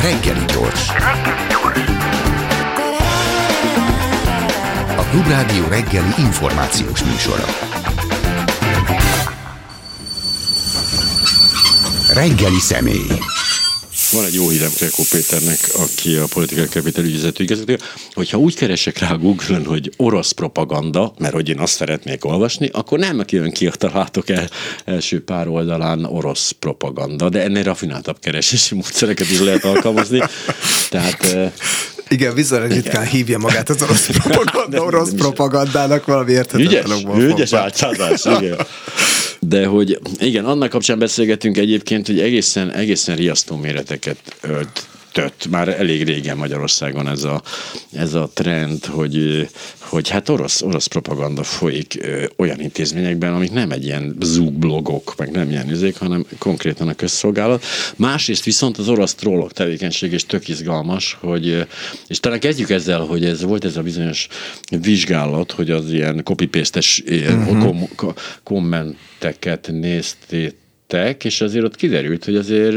Reggeli gyors. A Klubrádió reggeli információs műsora. Reggeli személy. Van egy jó hírem Krekó Péternek, aki a politikai kapitel ügyvezető igazgatója, hogyha úgy keresek rá Google-on, hogy orosz propaganda, mert hogy én azt szeretnék olvasni, akkor nem kijön ki, találtok el első pár oldalán orosz propaganda, de ennél rafináltabb keresési módszereket is lehet alkalmazni. Tehát eh, igen, viszonylag ritkán hívja magát az orosz propaganda, orosz propagandának valami érthetetlen ügyes álcsázás, igen. De hogy igen, annak kapcsán beszélgetünk egyébként, hogy egészen, egészen riasztó méreteket ölt tött. Már elég régen Magyarországon ez a, ez a trend, hogy, hogy hát orosz, orosz propaganda folyik ö, olyan intézményekben, amik nem egy ilyen blogok, meg nem ilyen üzék, hanem konkrétan a közszolgálat. Másrészt viszont az orosz trollok tevékenység is tök izgalmas, hogy, és talán kezdjük ezzel, hogy ez volt ez a bizonyos vizsgálat, hogy az ilyen copy-paste-es uh-huh. kom- kommenteket nézték tettek, és azért ott kiderült, hogy azért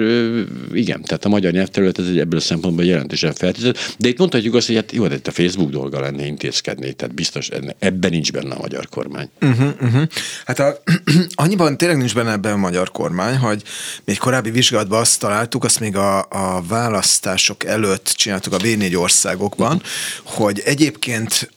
igen, tehát a magyar nyelvterület ez egy ebből a szempontból jelentősen feltétlenül, de itt mondhatjuk azt, hogy hát jó, de itt a Facebook dolga lenne intézkedni, tehát biztos ebben nincs benne a magyar kormány. Uh-huh, uh-huh. Hát a, annyiban tényleg nincs benne ebben a magyar kormány, hogy egy korábbi vizsgálatban azt találtuk, azt még a, a választások előtt csináltuk a V4 országokban, uh-huh. hogy egyébként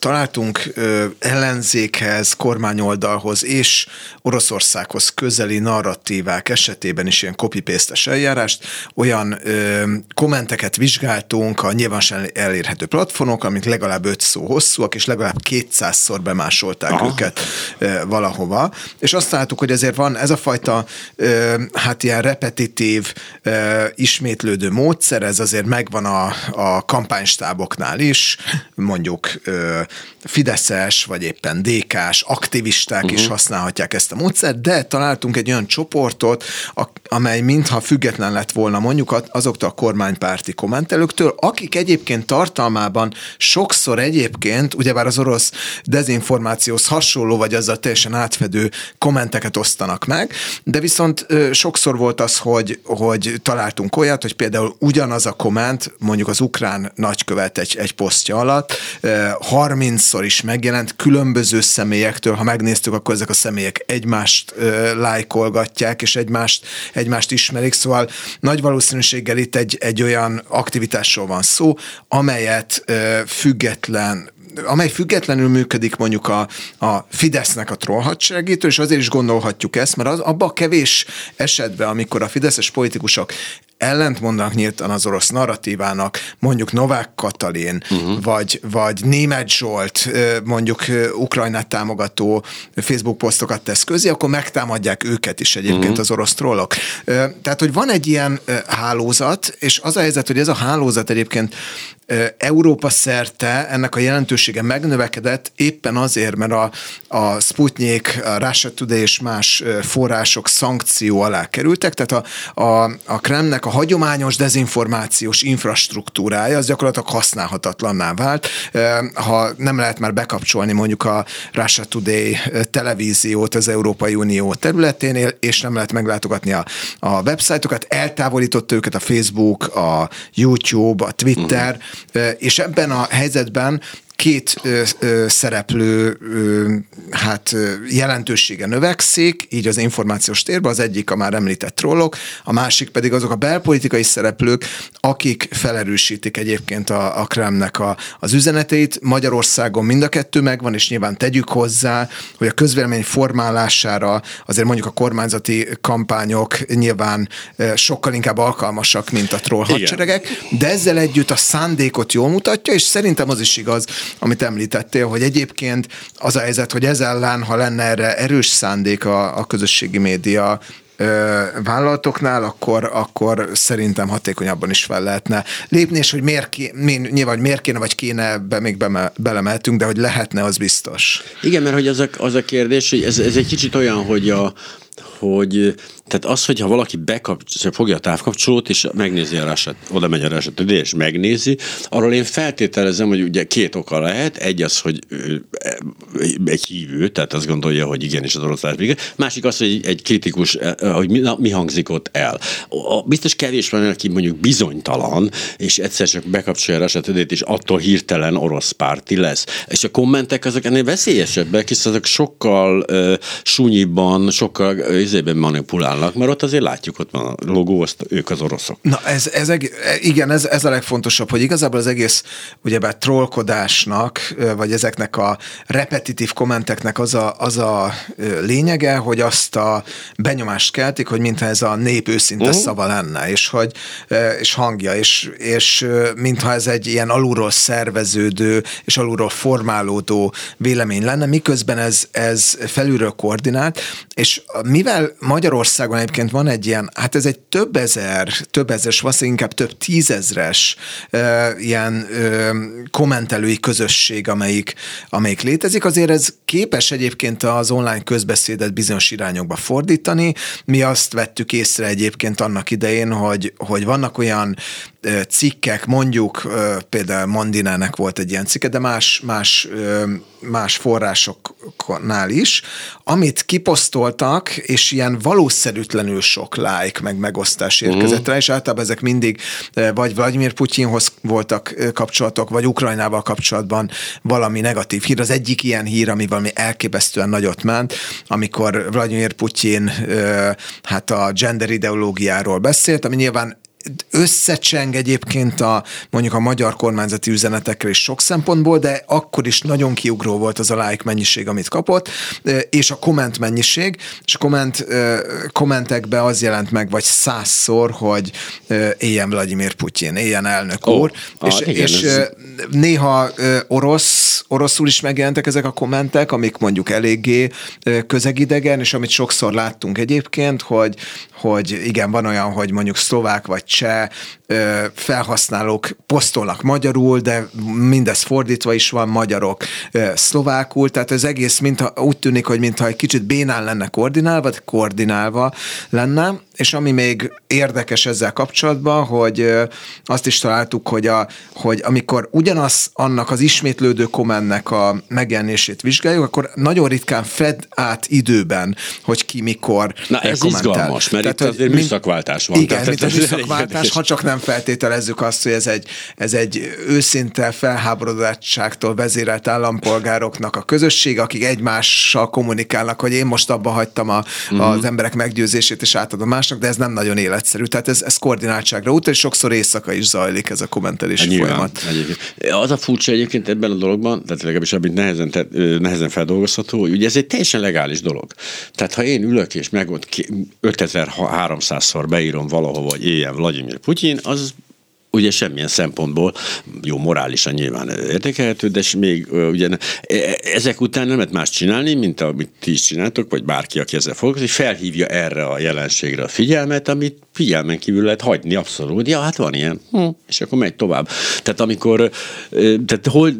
találtunk ö, ellenzékhez, kormányoldalhoz és Oroszországhoz közeli narratívák esetében is ilyen copy paste eljárást, olyan ö, kommenteket vizsgáltunk a nyilvánosan elérhető platformok, amik legalább öt szó hosszúak, és legalább 200-szor bemásolták Aha. őket ö, valahova, és azt láttuk, hogy ezért van ez a fajta ö, hát ilyen repetitív, ö, ismétlődő módszer, ez azért megvan a, a kampánystáboknál is, mondjuk ö, fideszes, vagy éppen DK-s aktivisták uh-huh. is mhm. használhatják ezt a módszert, de találtunk egy olyan csoportot, amely mintha független lett volna mondjuk azoktól a kormánypárti kommentelőktől, akik egyébként tartalmában sokszor egyébként, ugyebár az orosz dezinformációhoz hasonló, vagy azzal teljesen átfedő kommenteket osztanak meg, de viszont sokszor volt az, hogy, hogy találtunk olyat, hogy például ugyanaz a komment, mondjuk az ukrán nagykövet egy, egy posztja alatt 30-szor is megjelent különböző személyektől, ha megnéztük, akkor ezek a személyek egymást lájkolgatják, és egymást, egymást ismerik, szóval nagy valószínűséggel itt egy, egy olyan aktivitásról van szó, amelyet független amely függetlenül működik mondjuk a, a Fidesznek a trollhadseregétől, és azért is gondolhatjuk ezt, mert az, abban a kevés esetben, amikor a fideszes politikusok ellent mondanak nyíltan az orosz narratívának, mondjuk Novák Katalin, uh-huh. vagy, vagy Német Zsolt, mondjuk Ukrajnát támogató Facebook posztokat tesz közé, akkor megtámadják őket is egyébként uh-huh. az orosz trollok. Tehát, hogy van egy ilyen hálózat, és az a helyzet, hogy ez a hálózat egyébként Európa szerte ennek a jelentősége megnövekedett éppen azért, mert a, a Sputnik, a Russia Today és más források szankció alá kerültek, tehát a, a, a Kremnek a hagyományos dezinformációs infrastruktúrája az gyakorlatilag használhatatlanná vált. Ha nem lehet már bekapcsolni mondjuk a Russia Today televíziót az Európai Unió területénél, és nem lehet meglátogatni a, a websájtokat, eltávolította őket a Facebook, a YouTube, a Twitter, uh-huh és ebben a helyzetben két ö, ö, szereplő ö, hát jelentősége növekszik, így az információs térben, az egyik a már említett trollok, a másik pedig azok a belpolitikai szereplők, akik felerősítik egyébként a, a Kremnek a, az üzeneteit. Magyarországon mind a kettő megvan, és nyilván tegyük hozzá, hogy a közvélemény formálására azért mondjuk a kormányzati kampányok nyilván sokkal inkább alkalmasak, mint a troll hadseregek, de ezzel együtt a szándékot jól mutatja, és szerintem az is igaz, amit említettél, hogy egyébként az a helyzet, hogy ez ellen, ha lenne erre erős szándék a, a közösségi média vállalatoknál, akkor, akkor szerintem hatékonyabban is fel lehetne lépni, és hogy miért, ké, mi, nyilván, hogy miért kéne, vagy kéne, be még be, belemeltünk, de hogy lehetne, az biztos. Igen, mert hogy az a, az a kérdés, hogy ez, ez egy kicsit olyan, hogy a, hogy tehát az, hogyha valaki bekapcsolja, fogja a távkapcsolót, és megnézi a ráset, oda megy a ráset, és megnézi, arról én feltételezem, hogy ugye két oka lehet. Egy az, hogy egy hívő, tehát azt gondolja, hogy igenis az oroszlás vége. Másik az, hogy egy kritikus, hogy mi, mi hangzik ott el. A, biztos kevés van, aki mondjuk bizonytalan, és egyszer csak bekapcsolja a rásetődét, és attól hirtelen orosz párti lesz. És a kommentek azok ennél veszélyesebbek, hisz azok sokkal uh, súnyiban, sokkal uh, manipulálnak mert ott azért látjuk, ott van a logó, azt ők az oroszok. Na ez, ez igen, ez, ez a legfontosabb, hogy igazából az egész ugyebár trollkodásnak, vagy ezeknek a repetitív kommenteknek az a, az a lényege, hogy azt a benyomást keltik, hogy mintha ez a nép őszinte uh-huh. szava lenne, és, hogy, és hangja, és, és mintha ez egy ilyen alulról szerveződő, és alulról formálódó vélemény lenne, miközben ez, ez felülről koordinált, és mivel Magyarország Magyarországon egyébként van egy ilyen, hát ez egy több ezer, több ezeres, valószínűleg inkább több tízezres e, ilyen e, kommentelői közösség, amelyik, amelyik létezik. Azért ez képes egyébként az online közbeszédet bizonyos irányokba fordítani. Mi azt vettük észre egyébként annak idején, hogy, hogy vannak olyan cikkek, mondjuk például Mondinának volt egy ilyen cikke, de más, más, más forrásoknál is, amit kiposztoltak, és ilyen valószerűtlenül sok like, meg megosztás érkezett uh-huh. rá, és általában ezek mindig vagy Vladimir Putyinhoz voltak kapcsolatok, vagy Ukrajnával kapcsolatban valami negatív hír. Az egyik ilyen hír, ami valami elképesztően nagyot ment, amikor Vladimir Putyin hát a gender ideológiáról beszélt, ami nyilván összecseng egyébként a mondjuk a magyar kormányzati üzenetekre is sok szempontból, de akkor is nagyon kiugró volt az a like mennyiség, amit kapott, és a komment mennyiség, és a komment, kommentekbe az jelent meg, vagy százszor, hogy éljen Vladimir Putyin, éljen elnök oh, úr, ah, és, igen, és ez... néha orosz, oroszul is megjelentek ezek a kommentek, amik mondjuk eléggé közegidegen, és amit sokszor láttunk egyébként, hogy, hogy igen, van olyan, hogy mondjuk szlovák vagy cseh felhasználók posztolnak magyarul, de mindez fordítva is van, magyarok szlovákul, tehát ez egész mintha, úgy tűnik, hogy mintha egy kicsit bénán lenne koordinálva, koordinálva lenne, és ami még érdekes ezzel kapcsolatban, hogy azt is találtuk, hogy, a, hogy amikor ugyanaz annak az ismétlődő kommentnek a megjelenését vizsgáljuk, akkor nagyon ritkán fed át időben, hogy ki mikor Na ez izgalmas, mert tehát, itt azért műszakváltás van. Igen, tehát, mint a műszakváltás, ha csak nem feltételezzük azt, hogy ez egy, ez egy őszinte felháborodottságtól vezérelt állampolgároknak a közösség, akik egymással kommunikálnak, hogy én most abba hagytam a, uh-huh. az emberek meggyőzését, és átadom másnak, de ez nem nagyon életszerű. Tehát ez, ez koordináltságra utal, és sokszor éjszaka is zajlik ez a kommentelési Nyilván, folyamat. Egyébként. Az a furcsa egyébként ebben a dologban, tehát legalábbis amit nehezen, te, nehezen feldolgozható, hogy ugye ez egy teljesen legális dolog. Tehát ha én ülök és meg 5300-szor beírom valahova, hogy éljen Vladimir Putyin, az ugye semmilyen szempontból jó morálisan nyilván értékelhető, de még ugye e, e, ezek után nem lehet más csinálni, mint amit ti is csináltok, vagy bárki, aki ezzel foglalkozik, felhívja erre a jelenségre a figyelmet, amit figyelmen kívül lehet hagyni abszolút. Ja, hát van ilyen. Hm. És akkor megy tovább. Tehát amikor, tehát hol,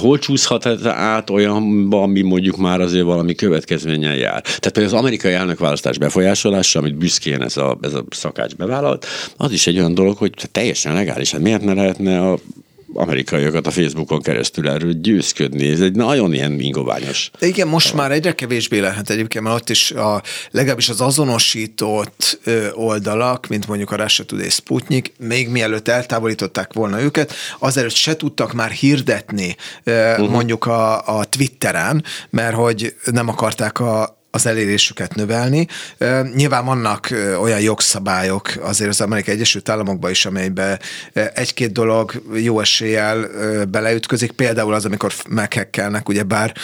hol csúszhat át olyanba, ami mondjuk már azért valami következménnyel jár. Tehát az amerikai elnökválasztás befolyásolása, amit büszkén ez a, ez a szakács bevállalt, az is egy olyan dolog, hogy teljesen legális. Hát miért ne lehetne a amerikaiakat a Facebookon keresztül erről győzködni. Ez egy nagyon ilyen ingoványos. Igen, most már egyre kevésbé lehet egyébként, mert ott is a, legalábbis az azonosított oldalak, mint mondjuk a Russia Today Sputnik, még mielőtt eltávolították volna őket, azelőtt se tudtak már hirdetni uh-huh. mondjuk a, a Twitteren, mert hogy nem akarták a, az elérésüket növelni. Nyilván vannak olyan jogszabályok azért az Amerikai Egyesült Államokban is, amelybe egy-két dolog jó eséllyel beleütközik, például az, amikor meghekkelnek ugye bár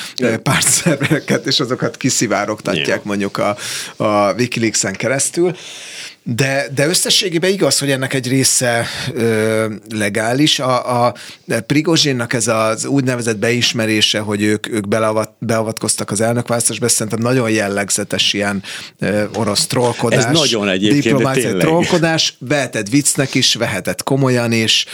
pártszerveket, és azokat kiszivárogtatják mondjuk a, a Wikileaks-en keresztül De, de összességében igaz, hogy ennek egy része ö, legális. A, a Prigozsinnak ez az úgynevezett beismerése, hogy ők, ők beleavat, beavatkoztak az elnökválasztásba, szerintem nagyon jellegzetes ilyen ö, orosz trollkodás. Ez nagyon egyébként, Diplomáciai trollkodás, veheted viccnek is, veheted komolyan is.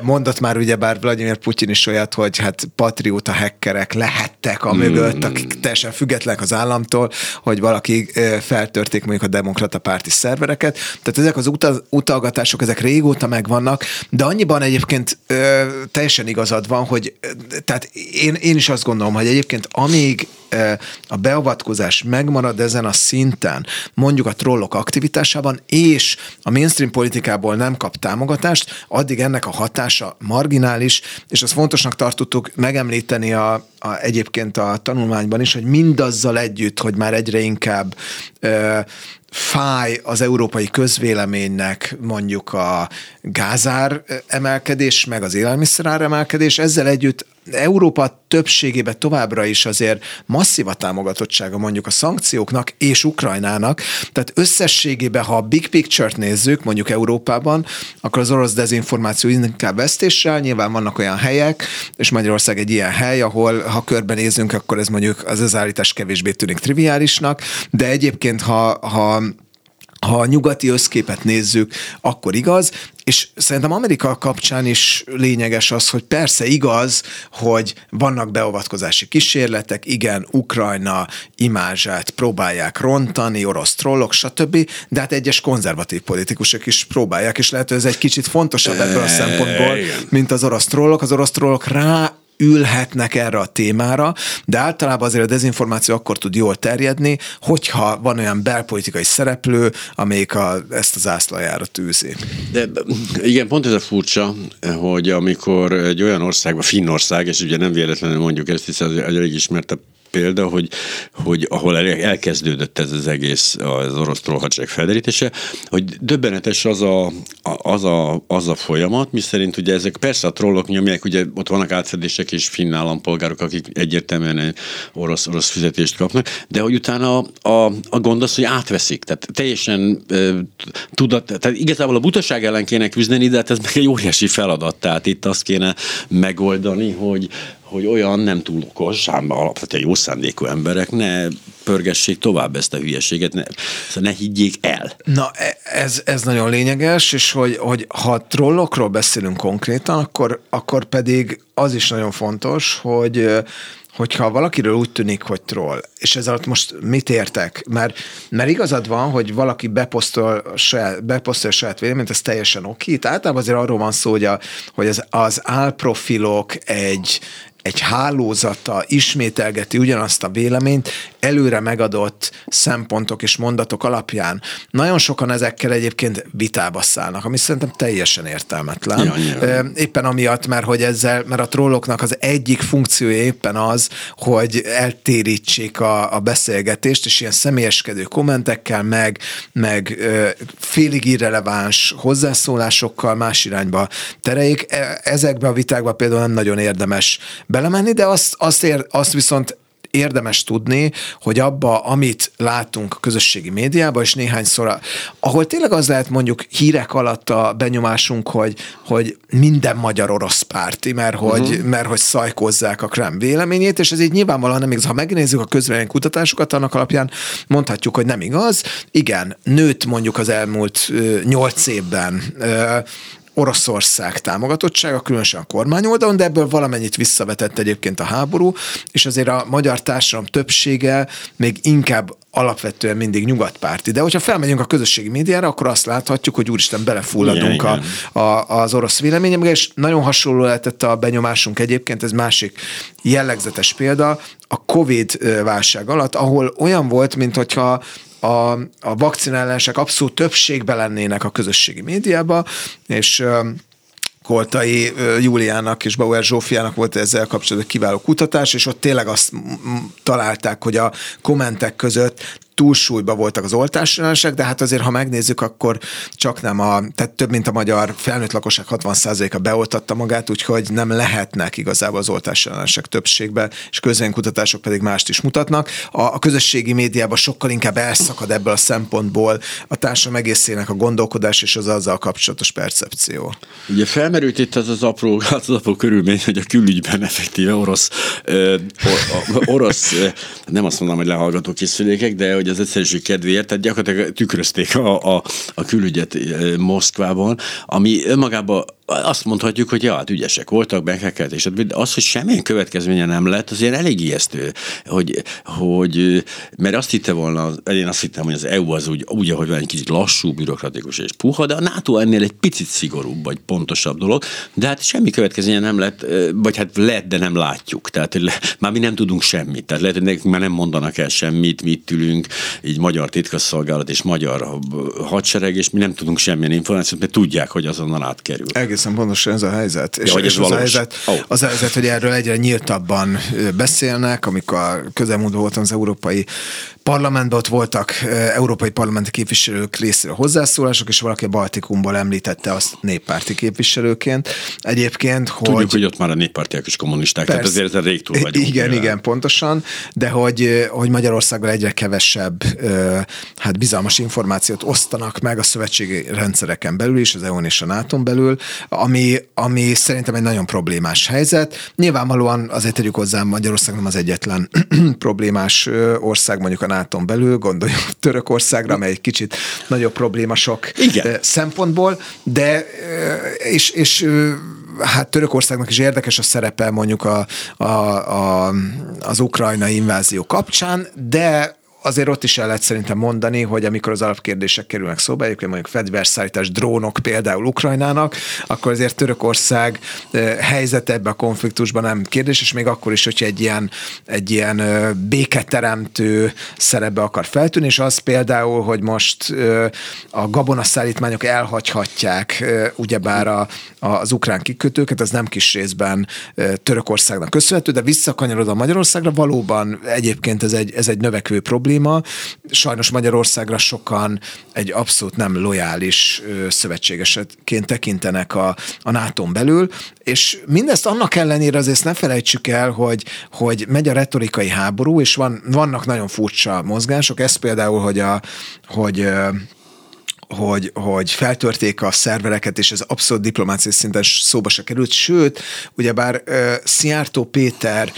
Mondott már ugye bár Vladimir Putyin is olyat, hogy hát patrióta hackerek lehettek a mögött, hmm. akik teljesen függetlenek az államtól, hogy valaki feltörték mondjuk a demokrata párti szervereket. Tehát ezek az utalgatások, ezek régóta megvannak, de annyiban egyébként ö, teljesen igazad van, hogy tehát én, én is azt gondolom, hogy egyébként amíg a beavatkozás megmarad ezen a szinten, mondjuk a trollok aktivitásában, és a mainstream politikából nem kap támogatást, addig ennek a hatása marginális, és azt fontosnak tartottuk megemlíteni a, a, egyébként a tanulmányban is, hogy mindazzal együtt, hogy már egyre inkább ö, fáj az európai közvéleménynek mondjuk a gázár emelkedés, meg az élelmiszerár emelkedés, ezzel együtt Európa többségében továbbra is azért masszív a támogatottsága mondjuk a szankcióknak és Ukrajnának, tehát összességében, ha a big picture-t nézzük, mondjuk Európában, akkor az orosz dezinformáció inkább vesztéssel, nyilván vannak olyan helyek, és Magyarország egy ilyen hely, ahol ha körbenézünk, akkor ez mondjuk az az állítás kevésbé tűnik triviálisnak, de egyébként, ha, ha ha a nyugati összképet nézzük, akkor igaz, és szerintem Amerika kapcsán is lényeges az, hogy persze igaz, hogy vannak beavatkozási kísérletek, igen, Ukrajna imázsát próbálják rontani, orosz trollok, stb., de hát egyes konzervatív politikusok is próbálják, és lehet, hogy ez egy kicsit fontosabb ebből a szempontból, mint az orosz trollok. Az orosz trollok rá ülhetnek erre a témára, de általában azért a dezinformáció akkor tud jól terjedni, hogyha van olyan belpolitikai szereplő, amelyik a, ezt az ászlajára tűzi. De igen, pont ez a furcsa, hogy amikor egy olyan országban, Finnország, és ugye nem véletlenül mondjuk ezt, hiszen egy elég ismertebb példa, hogy, hogy ahol elkezdődött ez az egész az orosz trollhadsereg felderítése, hogy döbbenetes az a, az a, az a folyamat, mi szerint ugye ezek persze a trollok nyomják, ugye ott vannak átfedések és finn állampolgárok, akik egyértelműen orosz, orosz fizetést kapnak, de hogy utána a, a, a gond az, hogy átveszik, tehát teljesen e, tudat, tehát igazából a butaság ellen kéne küzdeni, de hát ez meg egy óriási feladat, tehát itt azt kéne megoldani, hogy, hogy olyan nem túl okos, ám alapvetően jó szándékú emberek ne pörgessék tovább ezt a hülyeséget, ne, szóval ne higgyék el. Na, e, ez, ez nagyon lényeges, és hogy, hogy ha trollokról beszélünk konkrétan, akkor, akkor pedig az is nagyon fontos, hogy hogyha valakiről úgy tűnik, hogy troll, és ez alatt most mit értek? Mert, mert igazad van, hogy valaki beposztol saját, beposztol saját véleményt, ez teljesen oké. Itt általában azért arról van szó, hogy, a, hogy az, az álprofilok egy, egy hálózata ismételgeti ugyanazt a véleményt előre megadott szempontok és mondatok alapján. Nagyon sokan ezekkel egyébként vitába szállnak, ami szerintem teljesen értelmetlen. Ja, ja. Éppen amiatt, mert hogy ezzel, mert a trolloknak az egyik funkciója éppen az, hogy eltérítsék a, a beszélgetést, és ilyen személyeskedő kommentekkel, meg, meg félig irreleváns hozzászólásokkal más irányba tereljék. E, ezekbe a vitákba például nem nagyon érdemes belemenni, de azt, azt, ér, azt viszont érdemes tudni, hogy abba, amit látunk a közösségi médiában, és néhányszor, ahol tényleg az lehet mondjuk hírek alatt a benyomásunk, hogy, hogy minden magyar orosz párti, mert hogy, uh-huh. mert hogy szajkozzák a Krem véleményét, és ez így nyilvánvalóan nem igaz. Ha megnézzük a közvélemény kutatásokat, annak alapján mondhatjuk, hogy nem igaz. Igen, nőtt mondjuk az elmúlt nyolc évben Oroszország támogatottsága, különösen a kormány oldalon, de ebből valamennyit visszavetett egyébként a háború, és azért a magyar társadalom többsége még inkább alapvetően mindig nyugatpárti. De hogyha felmegyünk a közösségi médiára, akkor azt láthatjuk, hogy úristen belefulladunk a, a, az orosz véleményembe, és nagyon hasonló lehetett a benyomásunk egyébként, ez másik jellegzetes példa, a Covid válság alatt, ahol olyan volt, mint hogyha a, a vakcinálások abszolút többségben lennének a közösségi médiában, és Koltai Júliának és Bauer Zsófiának volt ezzel kapcsolatban kiváló kutatás, és ott tényleg azt találták, hogy a kommentek között túlsúlyba voltak az oltásellenesek, de hát azért, ha megnézzük, akkor csak nem a, tehát több mint a magyar felnőtt lakosság 60%-a beoltatta magát, úgyhogy nem lehetnek igazából az oltásellenesek többségbe, és közvénykutatások pedig mást is mutatnak. A, a közösségi médiában sokkal inkább elszakad ebből a szempontból a társadalom egészének a gondolkodás és az azzal kapcsolatos percepció. Ugye felmerült itt az az apró, az, az apró körülmény, hogy a külügyben effektíve orosz, ö, orosz, nem azt mondom, hogy lehallgató készülékek, de hogy az egyszerűség kedvéért, tehát gyakorlatilag tükrözték a, a, a külügyet Moszkvában, ami önmagában azt mondhatjuk, hogy ja, hát ügyesek voltak, benkekelt, és de az, hogy semmilyen következménye nem lett, azért elég ijesztő, hogy, hogy mert azt hitte volna, én azt hittem, hogy az EU az úgy, úgy ahogy van, egy kicsit lassú, bürokratikus és puha, de a NATO ennél egy picit szigorúbb, vagy pontosabb dolog, de hát semmi következménye nem lett, vagy hát lett, de nem látjuk. Tehát le, már mi nem tudunk semmit. Tehát lehet, hogy nekünk már nem mondanak el semmit, mit ülünk, így magyar titkosszolgálat és magyar hadsereg, és mi nem tudunk semmilyen információt, mert tudják, hogy azonnal átkerül. Egész egészen pontosan ez a helyzet. Ja, és, és az, a helyzet, oh. az a helyzet, hogy erről egyre nyíltabban beszélnek, amikor közelmúltban voltam az Európai Parlamentben, ott voltak európai parlamenti képviselők részéről hozzászólások, és valaki a Baltikumból említette azt néppárti képviselőként. Egyébként, hogy... Tudjuk, hogy ott már a néppártiak is kommunisták, persze, tehát azért rég túl vagyunk. Igen, mivel. igen, pontosan, de hogy, hogy Magyarországgal egyre kevesebb hát bizalmas információt osztanak meg a szövetségi rendszereken belül is, az EU-n és a nato belül, ami, ami szerintem egy nagyon problémás helyzet. Nyilvánvalóan azért tegyük hozzá, Magyarország nem az egyetlen problémás ország, mondjuk a nato belül, gondoljunk Törökországra, amely egy kicsit nagyobb probléma sok Igen. szempontból, de és, és hát Törökországnak is érdekes a szerepe mondjuk a, a, a, az ukrajnai invázió kapcsán, de azért ott is el lehet szerintem mondani, hogy amikor az alapkérdések kerülnek szóba, egyébként mondjuk fegyverszállítás, drónok például Ukrajnának, akkor azért Törökország helyzet ebbe a konfliktusban nem kérdés, és még akkor is, hogyha egy ilyen, egy ilyen béketeremtő szerepbe akar feltűnni, és az például, hogy most a gabonaszállítmányok elhagyhatják ugyebár a, az ukrán kikötőket, az nem kis részben Törökországnak köszönhető, de visszakanyarod a Magyarországra, valóban egyébként ez egy, ez egy növekvő probléma, probléma. Sajnos Magyarországra sokan egy abszolút nem lojális szövetségesként tekintenek a, a nato belül, és mindezt annak ellenére azért ne felejtsük el, hogy, hogy megy a retorikai háború, és van, vannak nagyon furcsa mozgások. Ez például, hogy a, hogy hogy, hogy feltörték a szervereket, és ez abszolút diplomáciai szinten szóba se került, sőt, ugyebár uh, Szijjártó Péter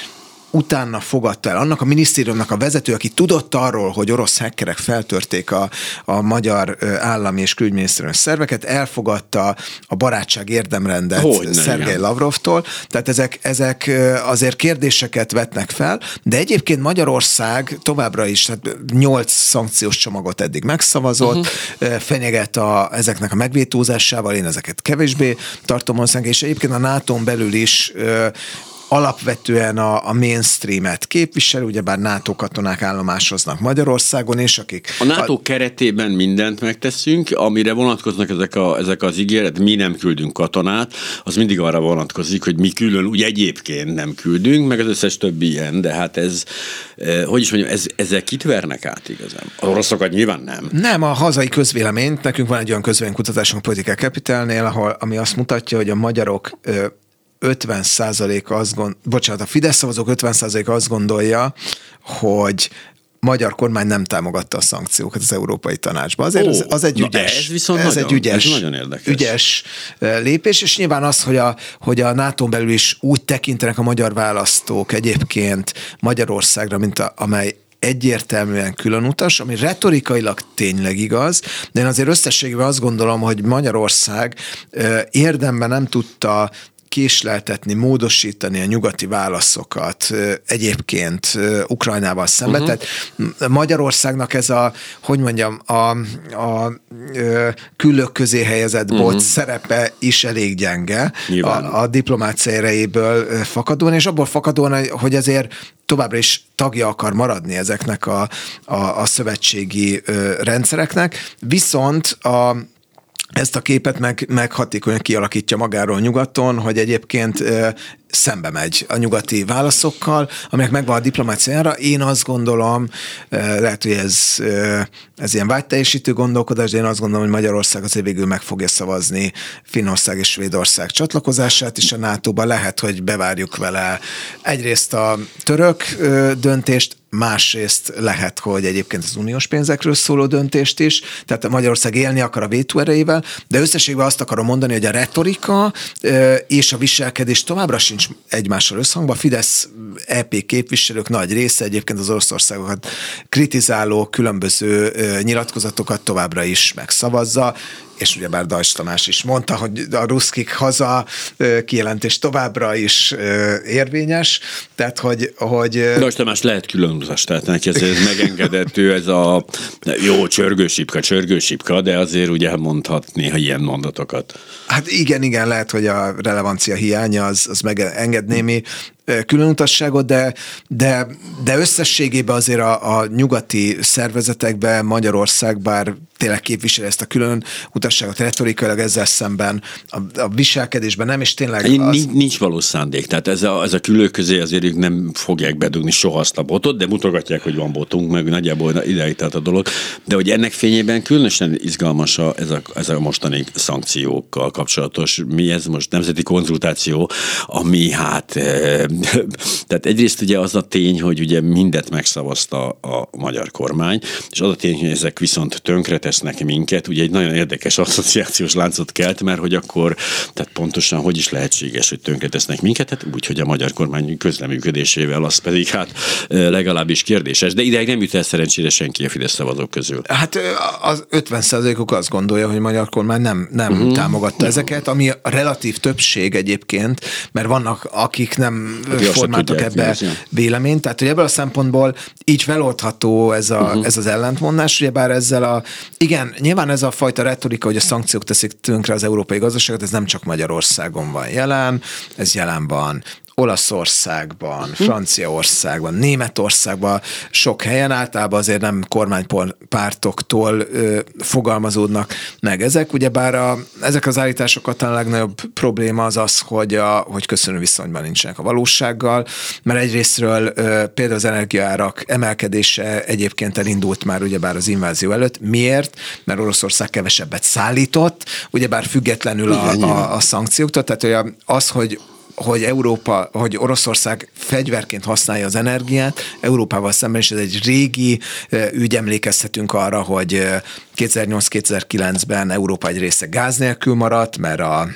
utána fogadta el. Annak a minisztériumnak a vezető, aki tudott arról, hogy orosz hackerek feltörték a, a magyar állami és külügyminisztérium szerveket, elfogadta a barátság érdemrendet Szergej Lavrovtól, tehát ezek, ezek azért kérdéseket vetnek fel, de egyébként Magyarország továbbra is tehát nyolc szankciós csomagot eddig megszavazott, uh-huh. fenyeget a, ezeknek a megvétózásával, én ezeket kevésbé tartom és egyébként a nato belül is alapvetően a, a mainstreamet képvisel, ugyebár NATO katonák állomásoznak Magyarországon, és akik... A NATO a... keretében mindent megteszünk, amire vonatkoznak ezek, a, ezek az ígéret, mi nem küldünk katonát, az mindig arra vonatkozik, hogy mi külön úgy egyébként nem küldünk, meg az összes többi ilyen, de hát ez, eh, hogy is mondjam, ez, ezzel kit vernek át igazán? A oroszokat nyilván nem. Nem, a hazai közvéleményt, nekünk van egy olyan közvéleménykutatásunk Political Capitalnél, ahol, ami azt mutatja, hogy a magyarok 50% azt gond, bocsánat, a Fidesz szavazók 50% azt gondolja, hogy magyar kormány nem támogatta a szankciókat az Európai Tanácsban. Azért oh, az, az egy ügyes, ez viszont ez nagyon, egy ügyes, ez nagyon érdekes. ügyes lépés, és nyilván az, hogy a, hogy a nato belül is úgy tekintenek a magyar választók egyébként Magyarországra, mint a, amely egyértelműen külön utas, ami retorikailag tényleg igaz, de én azért összességében azt gondolom, hogy Magyarország érdemben nem tudta késleltetni, módosítani a nyugati válaszokat egyébként Ukrajnával szemben. Uh-huh. Tehát Magyarországnak ez a, hogy mondjam, a, a küllők közé helyezett uh-huh. bot szerepe is elég gyenge a, a diplomácia erejéből fakadóan, és abból fakadóan, hogy azért továbbra is tagja akar maradni ezeknek a, a, a szövetségi rendszereknek, viszont a ezt a képet meg, meg hatékonyan kialakítja magáról nyugaton, hogy egyébként szembe megy a nyugati válaszokkal, amelyek megvan a diplomáciára. Én azt gondolom, lehet, hogy ez, ez ilyen vágyteljesítő gondolkodás, de én azt gondolom, hogy Magyarország azért végül meg fogja szavazni Finnország és Svédország csatlakozását is a NATO-ba. Lehet, hogy bevárjuk vele egyrészt a török döntést, másrészt lehet, hogy egyébként az uniós pénzekről szóló döntést is, tehát Magyarország élni akar a vétó erejével, de összességben azt akarom mondani, hogy a retorika és a viselkedés továbbra sincs egymással összhangban. A Fidesz EP képviselők nagy része egyébként az Oroszországokat kritizáló különböző nyilatkozatokat továbbra is megszavazza, és ugyebár Dajs Tamás is mondta, hogy a ruszkik haza kijelentés továbbra is érvényes, tehát hogy... hogy Dajs Tamás lehet külön utas, tehát neki ez, ez megengedett, ő ez a jó csörgősipka, csörgősipka, de azért ugye mondhat néha ilyen mondatokat. Hát igen, igen, lehet, hogy a relevancia hiánya az, az megenged némi különutasságot, de, de, de összességében azért a, a nyugati szervezetekben Magyarország, bár tényleg képvisel ezt a külön utasságot retorikailag ezzel szemben, a, a viselkedésben nem, és tényleg... Az... Nincs, nincs valós szándék, tehát ez a, ez a külő közé azért ők nem fogják bedugni soha azt a botot, de mutogatják, hogy van botunk, meg nagyjából ideig tart a dolog, de hogy ennek fényében különösen izgalmas a, ez, a, ez a mostani szankciókkal kapcsolatos, mi ez most nemzeti konzultáció, ami hát tehát egyrészt ugye az a tény, hogy ugye mindet megszavazta a magyar kormány, és az a tény, hogy ezek viszont tönkretesznek minket, ugye egy nagyon érdekes asszociációs láncot kelt, mert hogy akkor, tehát pontosan hogy is lehetséges, hogy tönkretesznek minket, hát úgy, hogy a magyar kormány közleműködésével, az pedig hát legalábbis kérdéses, de ideig nem jut el szerencsére senki a Fidesz szavazók közül. Hát az 50 uk azt gondolja, hogy magyar kormány nem, nem uh-huh. támogatta ezeket, ami a relatív többség egyébként, mert vannak, akik nem formáltak ebbe véleményt. Tehát, hogy ebből a szempontból így feloldható ez, a, uh-huh. ez az ellentmondás, ugye bár ezzel a, igen, nyilván ez a fajta retorika, hogy a szankciók teszik tönkre az európai gazdaságot, ez nem csak Magyarországon van jelen, ez jelen van Olaszországban, Franciaországban, Németországban, sok helyen általában azért nem kormánypártoktól ö, fogalmazódnak meg ezek. Ugyebár a, ezek az állításokat a legnagyobb probléma az az, hogy, a, hogy köszönő viszonyban nincsenek a valósággal, mert egyrésztről ö, például az energiaárak emelkedése egyébként elindult már ugyebár az invázió előtt. Miért? Mert Oroszország kevesebbet szállított, ugyebár függetlenül a, a, a szankcióktól, tehát hogy az, hogy hogy Európa, hogy Oroszország fegyverként használja az energiát, Európával szemben is ez egy régi ügy, emlékezhetünk arra, hogy 2008-2009-ben Európa egy része gáz nélkül maradt, mert a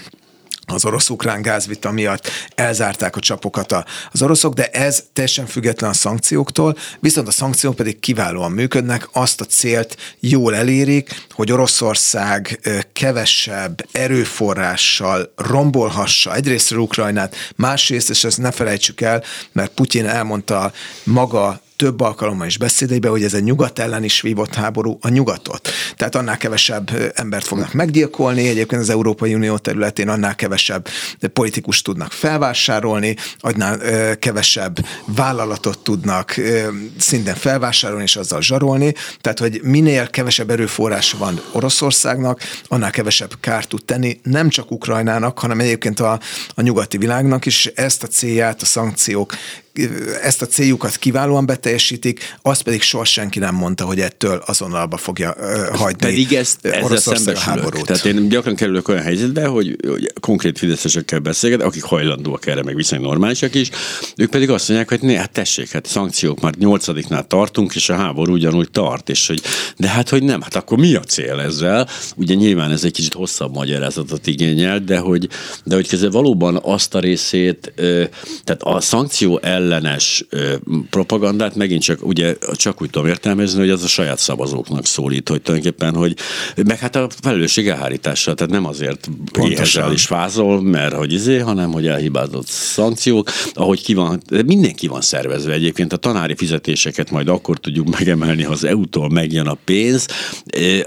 az orosz-ukrán gázvita miatt elzárták a csapokat az oroszok, de ez teljesen független a szankcióktól, viszont a szankciók pedig kiválóan működnek, azt a célt jól elérik, hogy Oroszország kevesebb erőforrással rombolhassa egyrészt Ukrajnát, másrészt, és ezt ne felejtsük el, mert Putyin elmondta maga több alkalommal is beszédeibe, hogy ez egy nyugat ellen is vívott háború a nyugatot. Tehát annál kevesebb embert fognak meggyilkolni, egyébként az Európai Unió területén annál kevesebb politikus tudnak felvásárolni, annál kevesebb vállalatot tudnak szinten felvásárolni és azzal zsarolni. Tehát, hogy minél kevesebb erőforrása van Oroszországnak, annál kevesebb kárt tud tenni, nem csak Ukrajnának, hanem egyébként a, a nyugati világnak is. Ezt a célját a szankciók ezt a céljukat kiválóan beteljesítik, azt pedig soha senki nem mondta, hogy ettől azonnalba fogja uh, hagyni Pedig ezt ezzel a háborút. Tehát én gyakran kerülök olyan helyzetbe, hogy, hogy konkrét fideszesekkel beszélget, akik hajlandóak erre, meg viszonylag normálisak is, ők pedig azt mondják, hogy ne, hát tessék, hát szankciók már nyolcadiknál tartunk, és a háború ugyanúgy tart, és hogy, de hát, hogy nem, hát akkor mi a cél ezzel? Ugye nyilván ez egy kicsit hosszabb magyarázatot igényel, de hogy, de hogy közben valóban azt a részét, tehát a szankció el ellenes propagandát megint csak, ugye, csak úgy tudom értelmezni, hogy az a saját szavazóknak szólít, hogy tulajdonképpen, hogy meg hát a felelősség elhárítása, tehát nem azért éhezel is vázol, mert hogy izé, hanem hogy elhibázott szankciók, ahogy ki van, mindenki van szervezve egyébként, a tanári fizetéseket majd akkor tudjuk megemelni, ha az EU-tól megjön a pénz.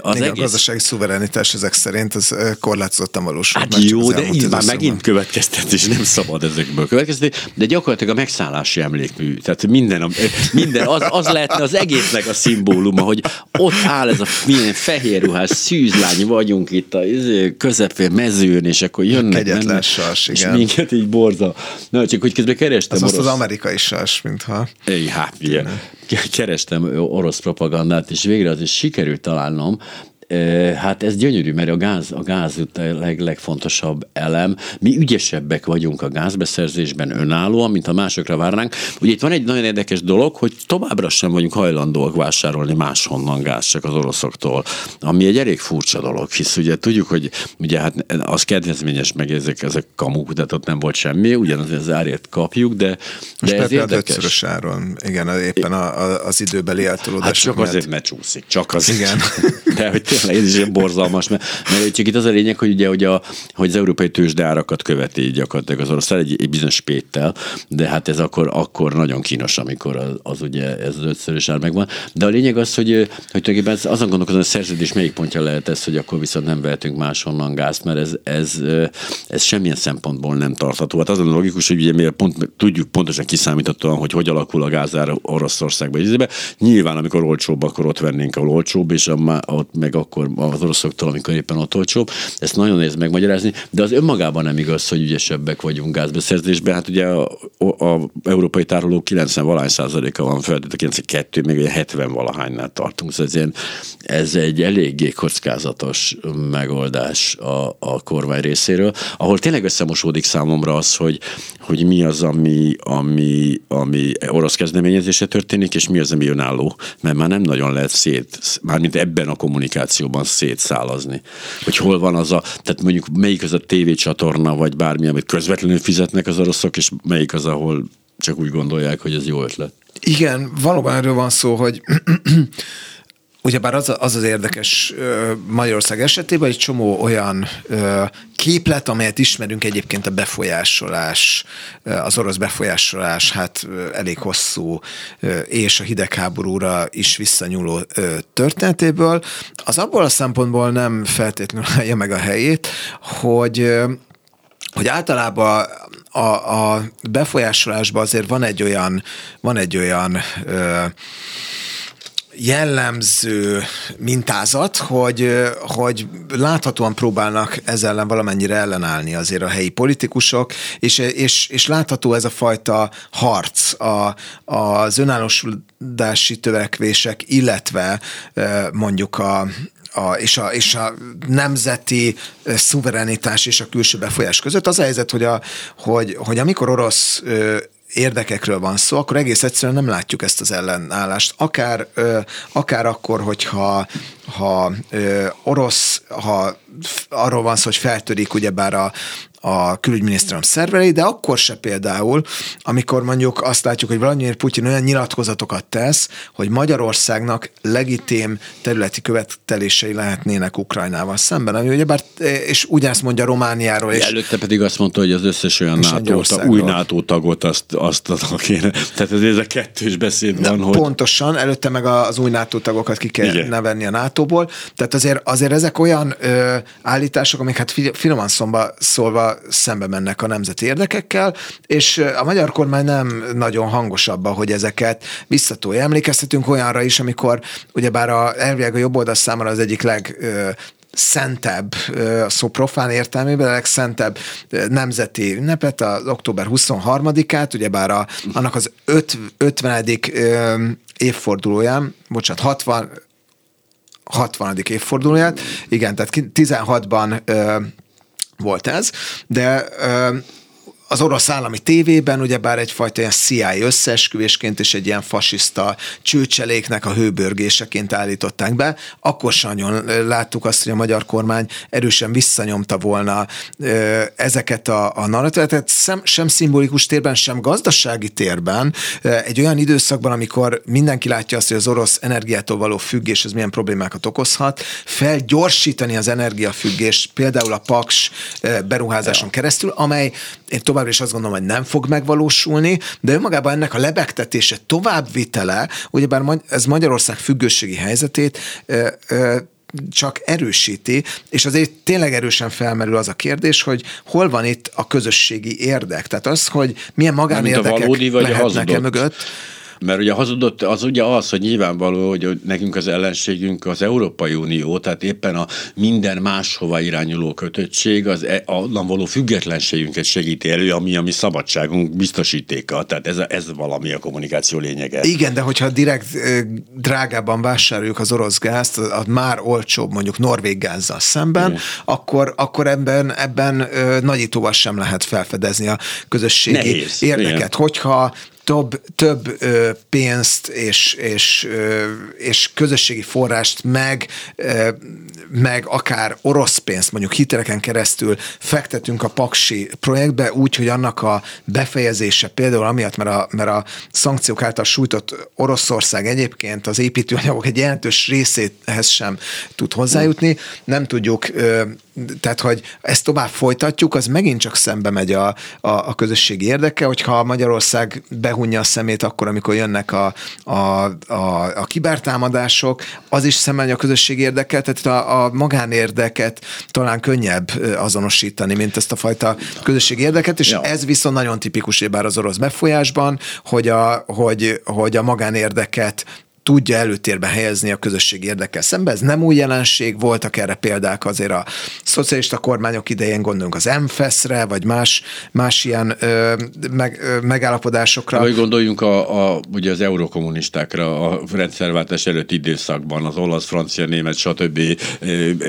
Az egész... A gazdasági szuverenitás ezek szerint az korlátozottan valósul. Hát jó, de így már megint következtetés, nem szabad ezekből következtetni, de gyakorlatilag a megszállás óriási emlékmű. Tehát minden, minden az, az lehetne az egésznek a szimbóluma, hogy ott áll ez a milyen fehér ruhás szűzlány vagyunk itt a izé, közepén mezőn, és akkor jönnek. Kegyetlen sas, igen. És minket így borza. Na, csak hogy közben kerestem. Az orosz... az amerikai sas, mintha. É, hát, igen. Kerestem orosz propagandát, és végre az is sikerült találnom, Hát ez gyönyörű, mert a gáz, a gáz a leg, legfontosabb elem. Mi ügyesebbek vagyunk a gázbeszerzésben önállóan, mint a másokra várnánk. Ugye itt van egy nagyon érdekes dolog, hogy továbbra sem vagyunk hajlandóak vásárolni máshonnan gáz, csak az oroszoktól, ami egy elég furcsa dolog, hisz ugye tudjuk, hogy ugye hát az kedvezményes meg ezek, ezek kamuk, de ott nem volt semmi, ugyanaz az árért kapjuk, de, de Most ez érdekes. áron, igen, éppen a, a, az időbeli eltolódás. Hát csak azért, mert csúszik, csak az. Igen. De hogy tényleg ez is borzalmas, mert, mert csak itt az a lényeg, hogy ugye hogy, a, hogy az európai tőzsdeárakat követi gyakorlatilag az orosz egy, egy bizonyos péttel, de hát ez akkor, akkor nagyon kínos, amikor az, az ugye ez az ötszörös ár megvan. De a lényeg az, hogy, hogy tulajdonképpen azon gondolkozom, hogy a szerződés melyik pontja lehet ez, hogy akkor viszont nem vehetünk máshonnan gázt, mert ez, ez, ez semmilyen szempontból nem tartható. Hát a logikus, hogy ugye mi pont, tudjuk pontosan kiszámíthatóan, hogy hogy alakul a gázár Oroszországban. Nyilván, amikor olcsóbb, akkor ott vennénk, ahol olcsóbb, és a, ott meg akkor az oroszoktól, amikor éppen ott olcsóbb. Ezt nagyon nehéz megmagyarázni, de az önmagában nem igaz, hogy ügyesebbek vagyunk gázbeszerzésben. Hát ugye a, a, a európai tárolók 90 valahány százaléka van föl, a 92, még ugye 70 valahánynál tartunk. Szóval ez, ilyen, ez egy eléggé kockázatos megoldás a, a kormány részéről, ahol tényleg összemosódik számomra az, hogy, hogy mi az, ami, ami, ami orosz kezdeményezése történik, és mi az, ami önálló, mert már nem nagyon lehet szét, mármint ebben a kommunikációban szétszálazni. Hogy hol van az a, tehát mondjuk melyik az a tévécsatorna, vagy bármi, amit közvetlenül fizetnek az oroszok, és melyik az, ahol csak úgy gondolják, hogy ez jó ötlet. Igen, valóban erről van szó, hogy Ugyebár az, az az érdekes Magyarország esetében, egy csomó olyan képlet, amelyet ismerünk egyébként a befolyásolás, az orosz befolyásolás, hát elég hosszú és a hidegháborúra is visszanyúló történetéből, az abból a szempontból nem feltétlenül állja meg a helyét, hogy hogy általában a, a befolyásolásban azért van egy olyan, van egy olyan jellemző mintázat, hogy, hogy láthatóan próbálnak ezzel ellen valamennyire ellenállni azért a helyi politikusok, és, és, és látható ez a fajta harc a, az önállósulási törekvések, illetve mondjuk a, a, és, a, és a nemzeti szuverenitás és a külső befolyás között. Az a helyzet, hogy, a, hogy, hogy amikor orosz érdekekről van szó, akkor egész egyszerűen nem látjuk ezt az ellenállást. Akár, akár akkor, hogyha ha orosz, ha arról van szó, hogy feltörik ugyebár a, a külügyminisztérium szerverei, de akkor se például, amikor mondjuk azt látjuk, hogy Vladimir Putyin olyan nyilatkozatokat tesz, hogy Magyarországnak legitim területi követelései lehetnének Ukrajnával szemben, ami ugyebár, és ugyanezt mondja Romániáról. És Előtte pedig azt mondta, hogy az összes olyan NATO, új NATO tagot azt, azt kéne. Tehát ez, ez a kettős beszéd van, hogy... Pontosan, előtte meg az új NATO tagokat ki kell Igen. nevenni a NATO-ból. Tehát azért, azért ezek olyan ö, állítások, amik hát finoman szomba szólva szembe mennek a nemzeti érdekekkel, és a magyar kormány nem nagyon hangos abban, hogy ezeket visszatolja. Emlékeztetünk olyanra is, amikor ugyebár a, elvileg a jobb oldal számára az egyik leg szentebb, a szó profán értelmében, a legszentebb nemzeti ünnepet, az október 23-át, ugyebár a, annak az öt, 50. évfordulóján, bocsánat, 60, 60. évfordulóját, igen, tehát 16-ban volt ez, de az orosz állami tévében ugyebár egyfajta ilyen CIA összeesküvésként és egy ilyen fasiszta csőcseléknek a hőbörgéseként állították be. Akkor sem nagyon láttuk azt, hogy a magyar kormány erősen visszanyomta volna ezeket a, a narratívákat, sem, sem szimbolikus térben, sem gazdasági térben. Egy olyan időszakban, amikor mindenki látja azt, hogy az orosz energiától való függés az milyen problémákat okozhat, felgyorsítani az energiafüggést, például a Paks beruházáson keresztül, amely én továbbra is azt gondolom, hogy nem fog megvalósulni, de önmagában ennek a lebegtetése, továbbvitele, ugyebár ez Magyarország függőségi helyzetét csak erősíti, és azért tényleg erősen felmerül az a kérdés, hogy hol van itt a közösségi érdek. Tehát az, hogy milyen magánérdekek lehetnek e mögött. Mert ugye hazudott, az ugye az, hogy nyilvánvaló, hogy nekünk az ellenségünk az Európai Unió, tehát éppen a minden máshova irányuló kötöttség az e, onnan való függetlenségünket segíti elő, ami a mi szabadságunk biztosítéka. Tehát ez, ez valami a kommunikáció lényege. Igen, de hogyha direkt drágában vásároljuk az orosz gázt, a már olcsóbb mondjuk norvég gázzal szemben, akkor, akkor ebben, ebben nagyítóval sem lehet felfedezni a közösségi Nehéz. érdeket. Igen. Hogyha több, több ö, pénzt és, és, ö, és közösségi forrást meg, ö, meg akár orosz pénzt, mondjuk hiteleken keresztül fektetünk a Paksi projektbe úgy, hogy annak a befejezése például amiatt, mert a, mert a szankciók által sújtott Oroszország egyébként az építőanyagok egy jelentős részéhez sem tud hozzájutni, nem tudjuk ö, tehát, hogy ezt tovább folytatjuk, az megint csak szembe megy a, a, a közösségi érdeke, hogyha Magyarország behunja a szemét akkor, amikor jönnek a, a, a, a kibertámadások, az is szembe megy a közösségi érdeke, tehát a, a magánérdeket talán könnyebb azonosítani, mint ezt a fajta közösségi érdeket, és ja. ez viszont nagyon tipikus, bár az orosz befolyásban, hogy a, hogy, hogy a magánérdeket tudja előtérbe helyezni a közösség érdekkel szembe. Ez nem új jelenség, voltak erre példák azért a szocialista kormányok idején, gondolunk az MFES-re, vagy más, más ilyen ö, meg, ö, megállapodásokra. Vagy gondoljunk a, a, ugye az eurokommunistákra a rendszerváltás előtti időszakban, az olasz, francia, német, stb.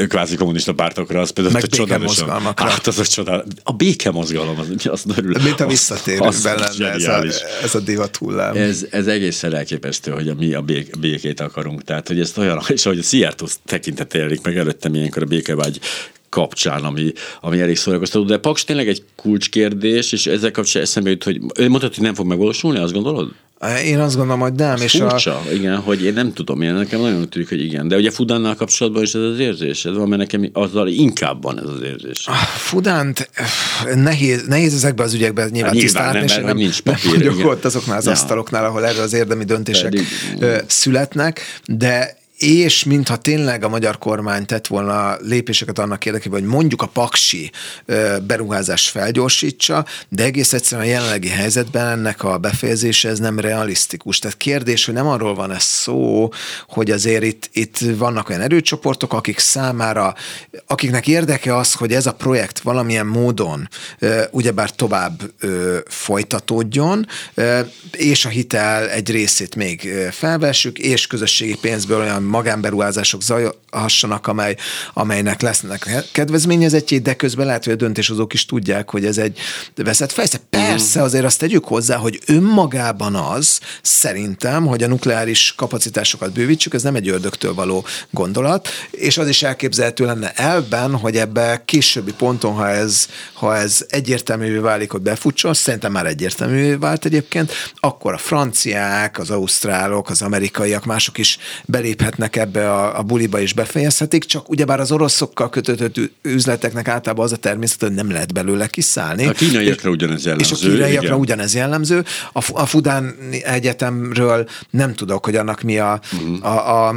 kvázi kommunista pártokra, az például meg a csodálatos. Hát az a csodál. A béke mozgalom, az, az örül. Mint a visszatérőben lenne ez a, ez a divat hullám. Ez, ez egészen elképesztő, hogy a mi a béke békét akarunk. Tehát, hogy ezt olyan, és ahogy a Seattle tekintet élik meg előttem ilyenkor a békevágy kapcsán, ami, ami elég szórakoztató. De Paks tényleg egy kulcskérdés, és ezzel kapcsolatban eszembe jut, hogy ő mondta, hogy nem fog megvalósulni, azt gondolod? Én azt gondolom, hogy nem. És furcsa, a... igen, hogy én nem tudom, én nekem nagyon tűnik, hogy igen. De ugye Fudánnal kapcsolatban is ez az érzés, ez van, mert nekem azzal inkább van ez az érzés. A Fudánt nehéz, nehéz ezekben az ügyekben nyilván, hát tisztálni, nem, nem, nincs papír, nem vagyok ott azoknál az ja. asztaloknál, ahol erről az érdemi döntések Pedig, születnek, de és mintha tényleg a magyar kormány tett volna lépéseket annak érdekében, hogy mondjuk a paksi beruházás felgyorsítsa, de egész egyszerűen a jelenlegi helyzetben ennek a befejezése ez nem realisztikus. Tehát kérdés, hogy nem arról van ez szó, hogy azért itt, itt vannak olyan erőcsoportok, akik számára, akiknek érdeke az, hogy ez a projekt valamilyen módon ugyebár tovább folytatódjon, és a hitel egy részét még felvessük, és közösségi pénzből olyan magánberuházások zajhassanak, amely, amelynek lesznek kedvezményezetjét, de közben lehet, hogy a döntéshozók is tudják, hogy ez egy veszett fejsze. Persze azért azt tegyük hozzá, hogy önmagában az szerintem, hogy a nukleáris kapacitásokat bővítsük, ez nem egy ördögtől való gondolat, és az is elképzelhető lenne elben, hogy ebbe későbbi ponton, ha ez, ha ez egyértelművé válik, hogy befutson, szerintem már egyértelművé vált egyébként, akkor a franciák, az ausztrálok, az amerikaiak, mások is beléphet beléphetnek ebbe a, a buliba és befejezhetik, csak ugyebár az oroszokkal kötött üzleteknek általában az a természet, hogy nem lehet belőle kiszállni. A kínaiakra ugyanez jellemző. És a kínaiakra igen. ugyanez jellemző. A, a Fudán Egyetemről nem tudok, hogy annak mi a, uh-huh. a, a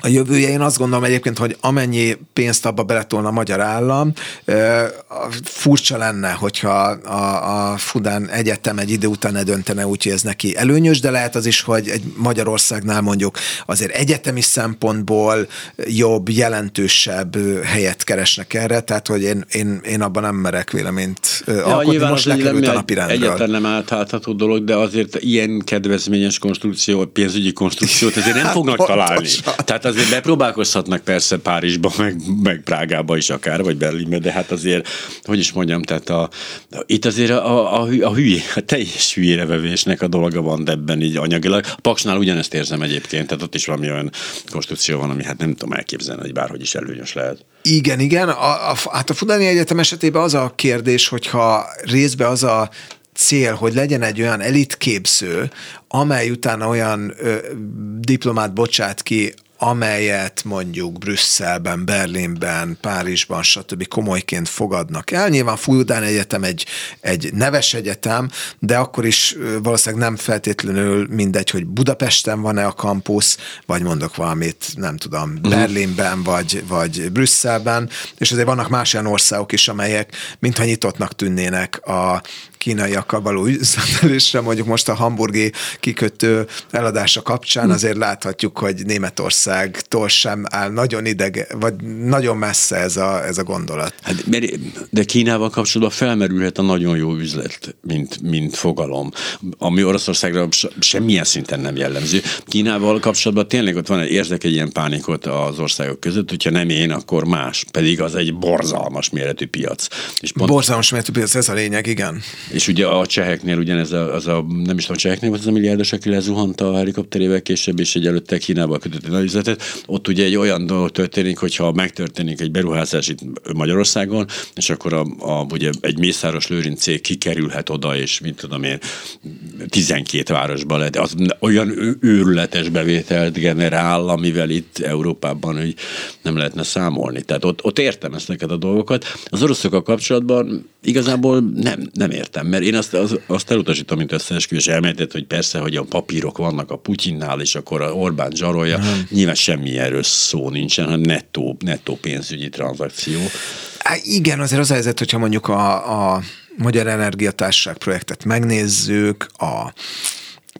a jövője. Én azt gondolom egyébként, hogy amennyi pénzt abba beletolna a magyar állam, furcsa lenne, hogyha a, a Fudán Egyetem egy idő után ne döntene úgy, hogy ez neki előnyös, de lehet az is, hogy egy Magyarországnál mondjuk azért egyetemi szempontból jobb, jelentősebb helyet keresnek erre, tehát hogy én, én, én abban nem merek véleményt ja, alkotni. Most lekerült a napi rendről. Egyetlen nem áthátható dolog, de azért ilyen kedvezményes konstrukció, pénzügyi konstrukciót azért nem hát fognak találni. Tehát azért bepróbálkozhatnak persze Párizsba, meg, meg Prágába is akár, vagy Berlinbe, de hát azért, hogy is mondjam, tehát a, itt azért a, a, a hülye, a teljes hülyére a dolga van ebben így anyagilag. A Paksnál ugyanezt érzem egyébként, tehát ott is valami olyan konstrukció van, ami hát nem tudom elképzelni, hogy bárhogy is előnyös lehet. Igen, igen. A, a, hát a Fudani Egyetem esetében az a kérdés, hogyha részben az a cél, hogy legyen egy olyan elitképző, amely utána olyan ö, diplomát bocsát ki, amelyet mondjuk Brüsszelben, Berlinben, Párizsban, stb. komolyként fogadnak el. Nyilván Fújudán Egyetem egy, egy neves egyetem, de akkor is valószínűleg nem feltétlenül mindegy, hogy Budapesten van-e a kampusz, vagy mondok valamit, nem tudom, uh-huh. Berlinben, vagy, vagy Brüsszelben, és azért vannak más olyan országok is, amelyek mintha nyitottnak tűnnének a kínaiakkal való üzletelésre, mondjuk most a hamburgi kikötő eladása kapcsán hm. azért láthatjuk, hogy Németországtól sem áll nagyon ideg, vagy nagyon messze ez a, ez a gondolat. Hát, de Kínával kapcsolatban felmerülhet a nagyon jó üzlet, mint, mint fogalom, ami Oroszországra semmilyen szinten nem jellemző. Kínával kapcsolatban tényleg ott van, érzek egy ilyen pánikot az országok között, hogyha nem én, akkor más, pedig az egy borzalmas méretű piac. És pont... Borzalmas méretű piac, ez a lényeg, igen. És ugye a cseheknél ugyanez a, az a, nem is tudom, a cseheknél volt az a milliárdos, aki lezuhant a helikopterével később, és egy előtte Kínába kötött egy üzletet. Ott ugye egy olyan dolog történik, hogyha megtörténik egy beruházás itt Magyarországon, és akkor a, a, ugye egy Mészáros Lőrinc cég kikerülhet oda, és mit tudom én, 12 városba lehet, az olyan őrületes bevételt generál, amivel itt Európában hogy nem lehetne számolni. Tehát ott, ott értem ezeket a dolgokat. Az oroszokkal kapcsolatban igazából nem, nem értem, mert én azt, az, azt elutasítom, mint összeesküvés elméletet, hogy persze, hogy a papírok vannak a Putyinnál, és akkor a Orbán zsarolja. Nem. Nyilván semmi erről szó nincsen, hanem nettó, nettó pénzügyi tranzakció. Há, igen, azért az a helyzet, hogyha mondjuk a, a Magyar Energiatársaság projektet megnézzük, a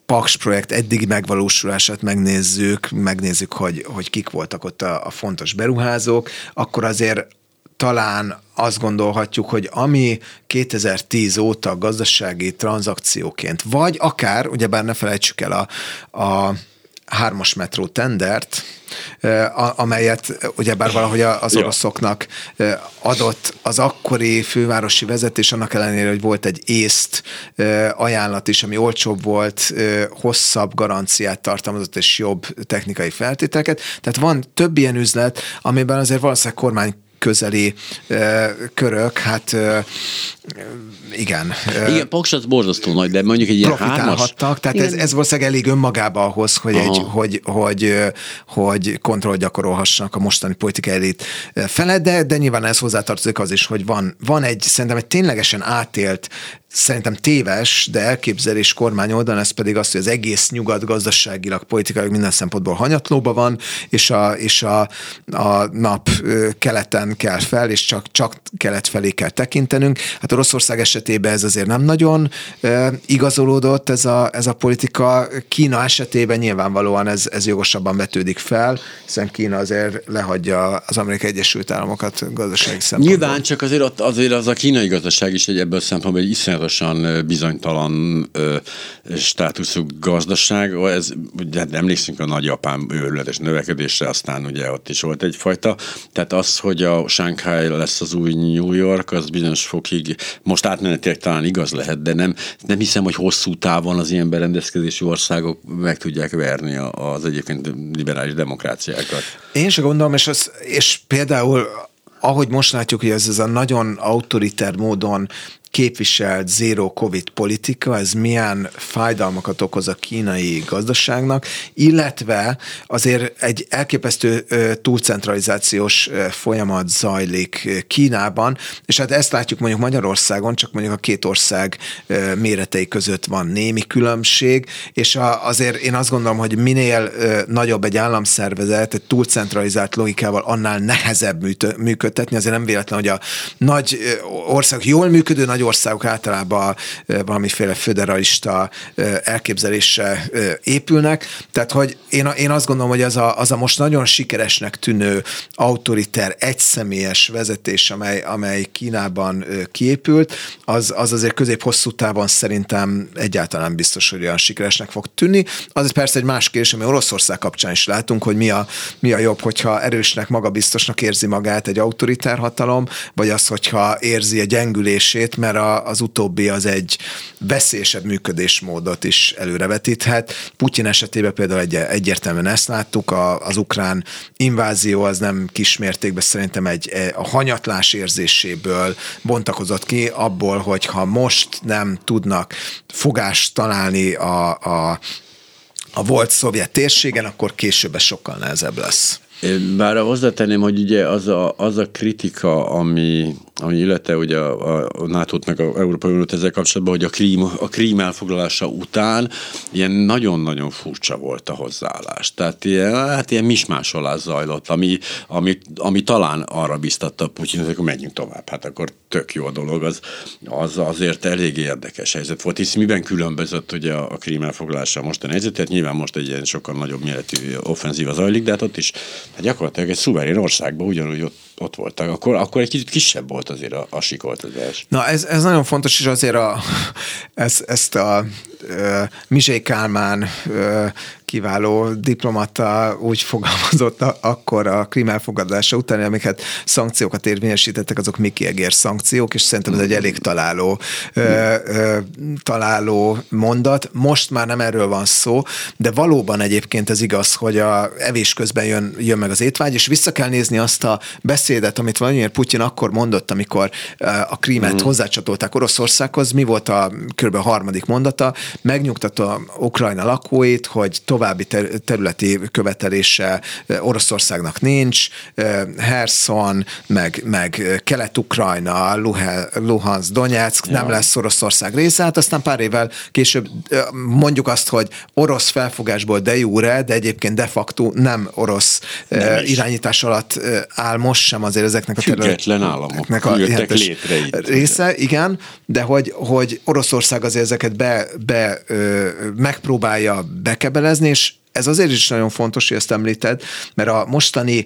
Paks projekt eddigi megvalósulását megnézzük, megnézzük, hogy, hogy kik voltak ott a, a fontos beruházók, akkor azért talán azt gondolhatjuk, hogy ami 2010 óta gazdasági tranzakcióként, vagy akár, ugyebár ne felejtsük el a, a hármas metró tendert, amelyet ugyebár valahogy az oroszoknak adott az akkori fővárosi vezetés, annak ellenére, hogy volt egy észt ajánlat is, ami olcsóbb volt, hosszabb garanciát tartalmazott és jobb technikai feltételeket. Tehát van több ilyen üzlet, amiben azért valószínűleg kormány közeli körök, hát igen. Igen, Paks az borzasztó nagy, de mondjuk egy ilyen hármas... tehát ez, ez valószínűleg elég önmagába ahhoz, hogy, egy, hogy, hogy, hogy kontroll gyakorolhassanak a mostani politikai elit felett, de, de nyilván ez hozzátartozik az is, hogy van, van egy, szerintem egy ténylegesen átélt szerintem téves, de elképzelés kormány oldalon, ez pedig az, hogy az egész nyugat gazdaságilag, politikailag minden szempontból hanyatlóban van, és a, és a, a nap keleten kell fel, és csak, csak kelet felé kell tekintenünk. Hát Oroszország esetében ez azért nem nagyon igazolódott ez a, ez a politika. Kína esetében nyilvánvalóan ez, ez jogosabban vetődik fel, hiszen Kína azért lehagyja az Amerikai Egyesült Államokat gazdasági szempontból. Nyilván csak azért, azért az a kínai gazdaság is egy ebből szempontból egy iszonyatosan bizonytalan ö, státuszú gazdaság. Ez, ugye emlékszünk a nagyapám őrületes növekedésre, aztán ugye ott is volt egyfajta. Tehát az, hogy a Shanghai lesz az új New York, az bizonyos fokig most átmenetileg talán igaz lehet, de nem, nem hiszem, hogy hosszú távon az ilyen berendezkedési országok meg tudják verni az egyébként liberális demokráciákat. Én sem gondolom, és, az, és például ahogy most látjuk, hogy ez, ez a nagyon autoriter módon képviselt zero covid politika, ez milyen fájdalmakat okoz a kínai gazdaságnak, illetve azért egy elképesztő túlcentralizációs folyamat zajlik Kínában, és hát ezt látjuk mondjuk Magyarországon, csak mondjuk a két ország méretei között van némi különbség, és azért én azt gondolom, hogy minél nagyobb egy államszervezet, egy túlcentralizált logikával, annál nehezebb működtetni, azért nem véletlen, hogy a nagy országok jól működő nagy nagy országok általában valamiféle föderalista elképzelésre épülnek, tehát hogy én, én azt gondolom, hogy az a, az a most nagyon sikeresnek tűnő autoriter, egyszemélyes vezetés, amely, amely Kínában kiépült, az, az azért közép-hosszú távon szerintem egyáltalán biztos, hogy olyan sikeresnek fog tűnni. Az persze egy más kérdés, ami Oroszország kapcsán is látunk, hogy mi a, mi a jobb, hogyha erősnek, magabiztosnak érzi magát egy autoritár hatalom, vagy az, hogyha érzi a gyengülését, mert mert a, az utóbbi az egy veszélyesebb működésmódot is előrevetíthet. Putyin esetében például egy, egyértelműen ezt láttuk, a, az ukrán invázió az nem kismértékben szerintem egy a hanyatlás érzéséből bontakozott ki, abból, hogy ha most nem tudnak fogást találni a, a a volt szovjet térségen, akkor később sokkal nehezebb lesz. Bár hozzátenném, hogy ugye az a, az a kritika, ami, ami illette ugye a, a NATO-t meg a Európai Uniót ezzel kapcsolatban, hogy a krím, a krím elfoglalása után ilyen nagyon-nagyon furcsa volt a hozzáállás. Tehát ilyen, hát ilyen mismásolás zajlott, ami, ami, ami talán arra biztatta Putyin, hogy akkor menjünk tovább. Hát akkor tök jó a dolog, az, az azért elég érdekes helyzet volt, hisz miben különbözött ugye a, a krím elfoglalása most a helyzet, tehát nyilván most egy ilyen sokkal nagyobb méretű offenzíva zajlik, de hát ott is hát gyakorlatilag egy szuverén országban ugyanúgy ott, ott voltak, akkor, akkor egy kicsit kisebb volt azért a, a sikoltozás. Na ez, ez nagyon fontos, és azért a, ez, ezt a uh, Mizsé Kálmán uh, kiváló diplomata úgy fogalmazott akkor a krím elfogadása után, amiket szankciókat érvényesítettek, azok Miki Egér szankciók, és szerintem ez egy elég találó, ö, ö, találó mondat. Most már nem erről van szó, de valóban egyébként ez igaz, hogy a evés közben jön, jön meg az étvágy, és vissza kell nézni azt a beszédet, amit Vladimir Putyin akkor mondott, amikor a krímet uh-huh. hozzácsatolták Oroszországhoz. Mi volt a kb. a harmadik mondata? Megnyugtatta Ukrajna lakóit, hogy tovább további területi követelése Oroszországnak nincs, Herson, meg, meg Kelet-Ukrajna, Luhansk, Donetsk ja. nem lesz Oroszország része, hát aztán pár évvel később mondjuk azt, hogy orosz felfogásból de jure, de egyébként de facto nem orosz nem irányítás alatt áll most sem azért ezeknek a Független államok a jöttek létre itt. Része, igen, de hogy, hogy Oroszország azért ezeket be, be ö, megpróbálja bekebelezni, és ez azért is nagyon fontos, hogy ezt említed, mert a mostani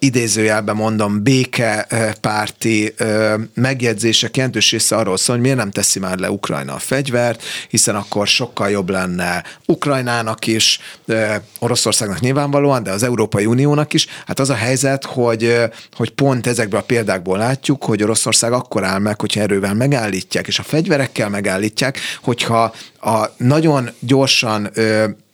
idézőjelben mondom, békepárti megjegyzések jelentős része arról szól, hogy miért nem teszi már le Ukrajna a fegyvert, hiszen akkor sokkal jobb lenne Ukrajnának is, Oroszországnak nyilvánvalóan, de az Európai Uniónak is. Hát az a helyzet, hogy, hogy pont ezekből a példákból látjuk, hogy Oroszország akkor áll meg, hogyha erővel megállítják, és a fegyverekkel megállítják, hogyha a nagyon gyorsan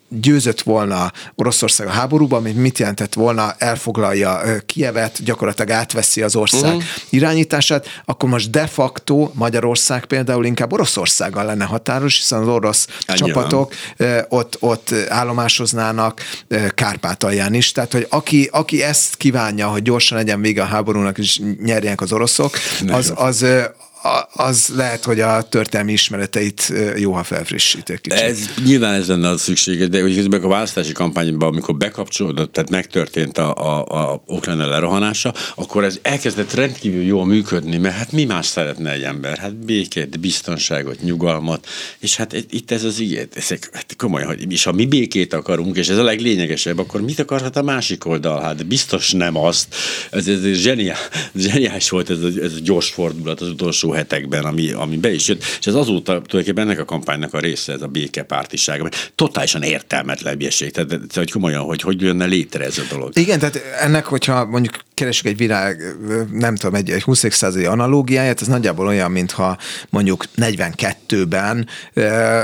győzött volna Oroszország a háborúban, amit mit jelentett volna, elfoglalja Kievet, gyakorlatilag átveszi az ország uh-huh. irányítását, akkor most de facto Magyarország például inkább Oroszországgal lenne határos, hiszen az orosz Ennyi csapatok ott, ott állomásoznának Kárpátalján is. Tehát, hogy aki, aki ezt kívánja, hogy gyorsan legyen vége a háborúnak, és nyerjenek az oroszok, az, az, az lehet, hogy a történelmi ismereteit jó, ha felfrissítik. Kicsit. Ez nyilván ez lenne a szüksége, de hogy a választási kampányban, amikor bekapcsolódott, tehát megtörtént a, a, a Ukrajna lerohanása, akkor ez elkezdett rendkívül jól működni, mert hát mi más szeretne egy ember? Hát békét, biztonságot, nyugalmat, és hát itt ez az igen, ezek, hát komolyan, hogy és ha mi békét akarunk, és ez a leglényegesebb, akkor mit akarhat a másik oldal? Hát biztos nem azt. Ez, ez zseniál, zseniális volt ez a, ez a gyors fordulat az utolsó hetekben, ami, ami be is jött, és ez azóta tulajdonképpen ennek a kampánynak a része, ez a békepártiság, ami totálisan értelmetlen ilyeség. Tehát, tehát, hogy komolyan, hogy hogy jönne létre ez a dolog. Igen, tehát ennek, hogyha mondjuk keresünk egy világ, nem tudom, egy, egy 20. századi analógiáját, ez nagyjából olyan, mintha mondjuk 42-ben,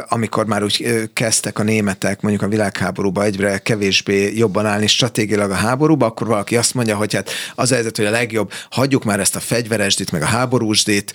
amikor már úgy kezdtek a németek mondjuk a világháborúba egyre kevésbé jobban állni stratégiailag a háborúba, akkor valaki azt mondja, hogy hát az a helyzet, hogy a legjobb, hagyjuk már ezt a fegyveresdit, meg a háborúsdit,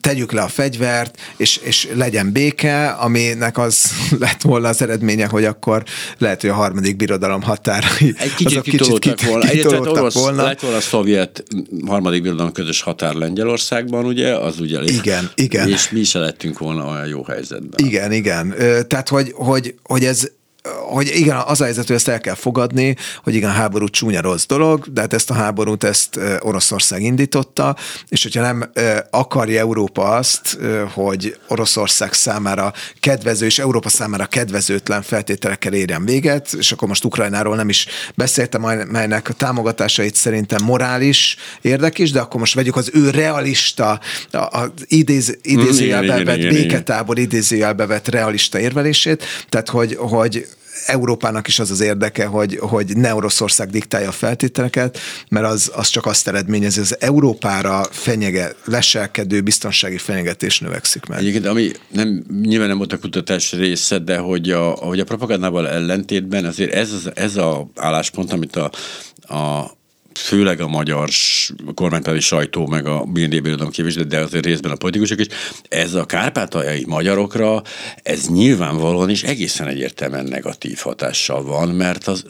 tegyük le a fegyvert, és, és legyen béke, aminek az lett volna az eredménye, hogy akkor lehet, hogy a harmadik birodalom határai egy kicsit kitolódtak kit, volna. Kitolódtak orosz, volna. Lett volna a szovjet harmadik birodalom közös határ Lengyelországban, ugye, az ugye Igen, igen. És mi se lettünk volna olyan jó helyzetben. Igen, igen. Tehát, hogy, hogy, hogy ez hogy igen, az a helyzet, hogy ezt el kell fogadni, hogy igen, a háború csúnya rossz dolog, de hát ezt a háborút ezt Oroszország indította, és hogyha nem akarja Európa azt, hogy Oroszország számára kedvező, és Európa számára kedvezőtlen feltételekkel érjen véget, és akkor most Ukrajnáról nem is beszéltem, melynek a támogatásait szerintem morális érdekes, de akkor most vegyük az ő realista, az idéz, idézőjelbe vett béketábor idézőjelbe vett realista érvelését, tehát hogy, hogy Európának is az az érdeke, hogy, hogy ne Oroszország diktálja a feltételeket, mert az, az csak azt eredményezi, az Európára fenyege, leselkedő biztonsági fenyegetés növekszik meg. Egyébként, ami nem, nyilván nem volt a kutatás része, de hogy a, hogy a propagandával ellentétben azért ez, ez a álláspont, amit a, a főleg a magyar kormánypári sajtó, meg a BND birodalom képviselő, de azért részben a politikusok is, ez a kárpátaljai magyarokra, ez nyilvánvalóan is egészen egyértelműen negatív hatással van, mert az,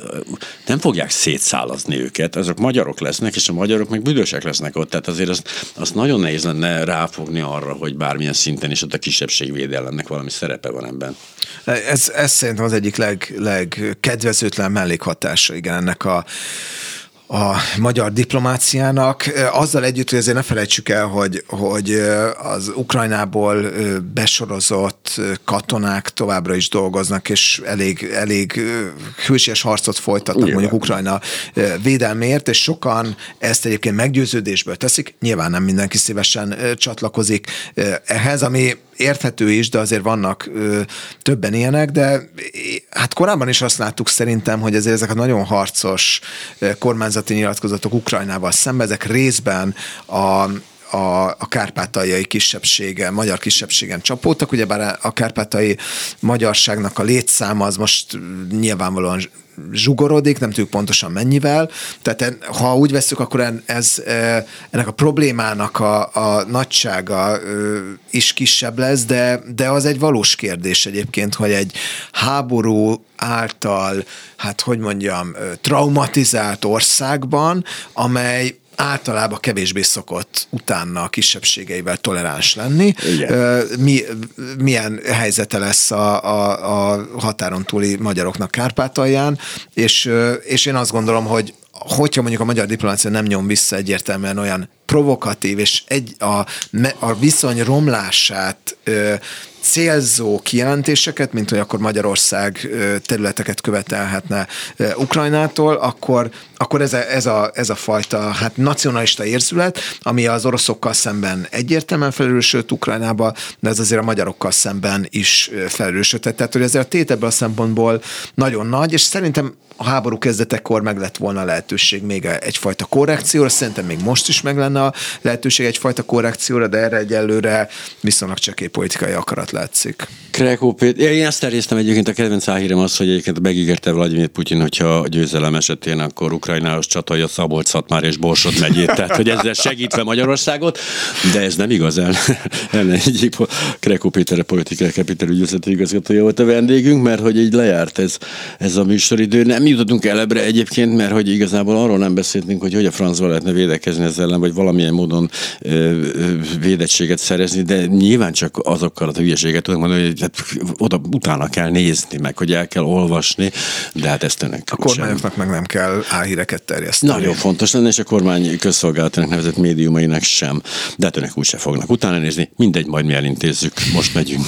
nem fogják szétszálazni őket, azok magyarok lesznek, és a magyarok meg büdösek lesznek ott, tehát azért azt, azt nagyon nehéz lenne ráfogni arra, hogy bármilyen szinten is ott a kisebbségvédelemnek valami szerepe van ebben. Ez, ez szerintem az egyik leg, legkedvezőtlen mellékhatása, igen, ennek a a magyar diplomáciának. Azzal együtt, hogy azért ne felejtsük el, hogy, hogy az Ukrajnából besorozott katonák továbbra is dolgoznak, és elég, elég hősies harcot folytatnak Nyilván. mondjuk Ukrajna védelmért, és sokan ezt egyébként meggyőződésből teszik. Nyilván nem mindenki szívesen csatlakozik ehhez, ami érthető is, de azért vannak ö, többen ilyenek, de hát korábban is azt láttuk szerintem, hogy azért ezek a nagyon harcos kormányzati nyilatkozatok Ukrajnával szemben, ezek részben a a, a kárpátaljai kisebbsége, magyar kisebbségen csapódtak, ugyebár a kárpátai magyarságnak a létszáma az most nyilvánvalóan zsugorodik, nem tudjuk pontosan mennyivel. Tehát ha úgy veszük, akkor ez, e, ennek a problémának a, a nagysága is kisebb lesz, de, de az egy valós kérdés egyébként, hogy egy háború által, hát hogy mondjam, traumatizált országban, amely általában kevésbé szokott utána a kisebbségeivel toleráns lenni. Igen. Mi, milyen helyzete lesz a, a, a határon túli magyaroknak Kárpátalján, és, és én azt gondolom, hogy hogyha mondjuk a magyar diplomácia nem nyom vissza egyértelműen olyan provokatív és egy, a, a viszony romlását ö, célzó kijelentéseket, mint hogy akkor Magyarország területeket követelhetne Ukrajnától, akkor, akkor ez, a, ez, a, ez a fajta hát nacionalista érzület, ami az oroszokkal szemben egyértelműen felelősölt Ukrajnába, de ez azért a magyarokkal szemben is felelősödhet. Tehát, hogy ezért a tét ebből a szempontból nagyon nagy, és szerintem a háború kezdetekor meg lett volna lehetőség még egyfajta korrekcióra, szerintem még most is meg lenne a lehetőség egyfajta korrekcióra, de erre egyelőre viszonylag csekély politikai akarat látszik. Krekó Péter, én ezt terjesztem egyébként a kedvenc álhírem az, hogy egyébként megígérte Vladimir Putyin, hogyha a győzelem esetén akkor Ukrajnához csatolja Szabolcs, már és Borsod megyét, tehát hogy ezzel segítve Magyarországot, de ez nem igaz el. Ellen egyik Krekó Péter a politikai kapitel ügyvezető igazgatója volt a vendégünk, mert hogy így lejárt ez, ez a műsoridő. Nem jutottunk elebre egyébként, mert hogy igazából arról nem beszéltünk, hogy hogy a francba lehetne védekezni ezzel ellen, vagy valamilyen módon ö, ö, védettséget szerezni, de nyilván csak azokkal a hülyeséget tudunk mondani, hogy hát oda utána kell nézni, meg hogy el kell olvasni, de hát ezt önök A kormányoknak meg nem kell álhíreket terjeszteni. Nagyon fontos lenne, és a kormány közszolgálatának nevezett médiumainak sem, de hát önök úgyse fognak utána nézni, mindegy, majd mi elintézzük, most megyünk.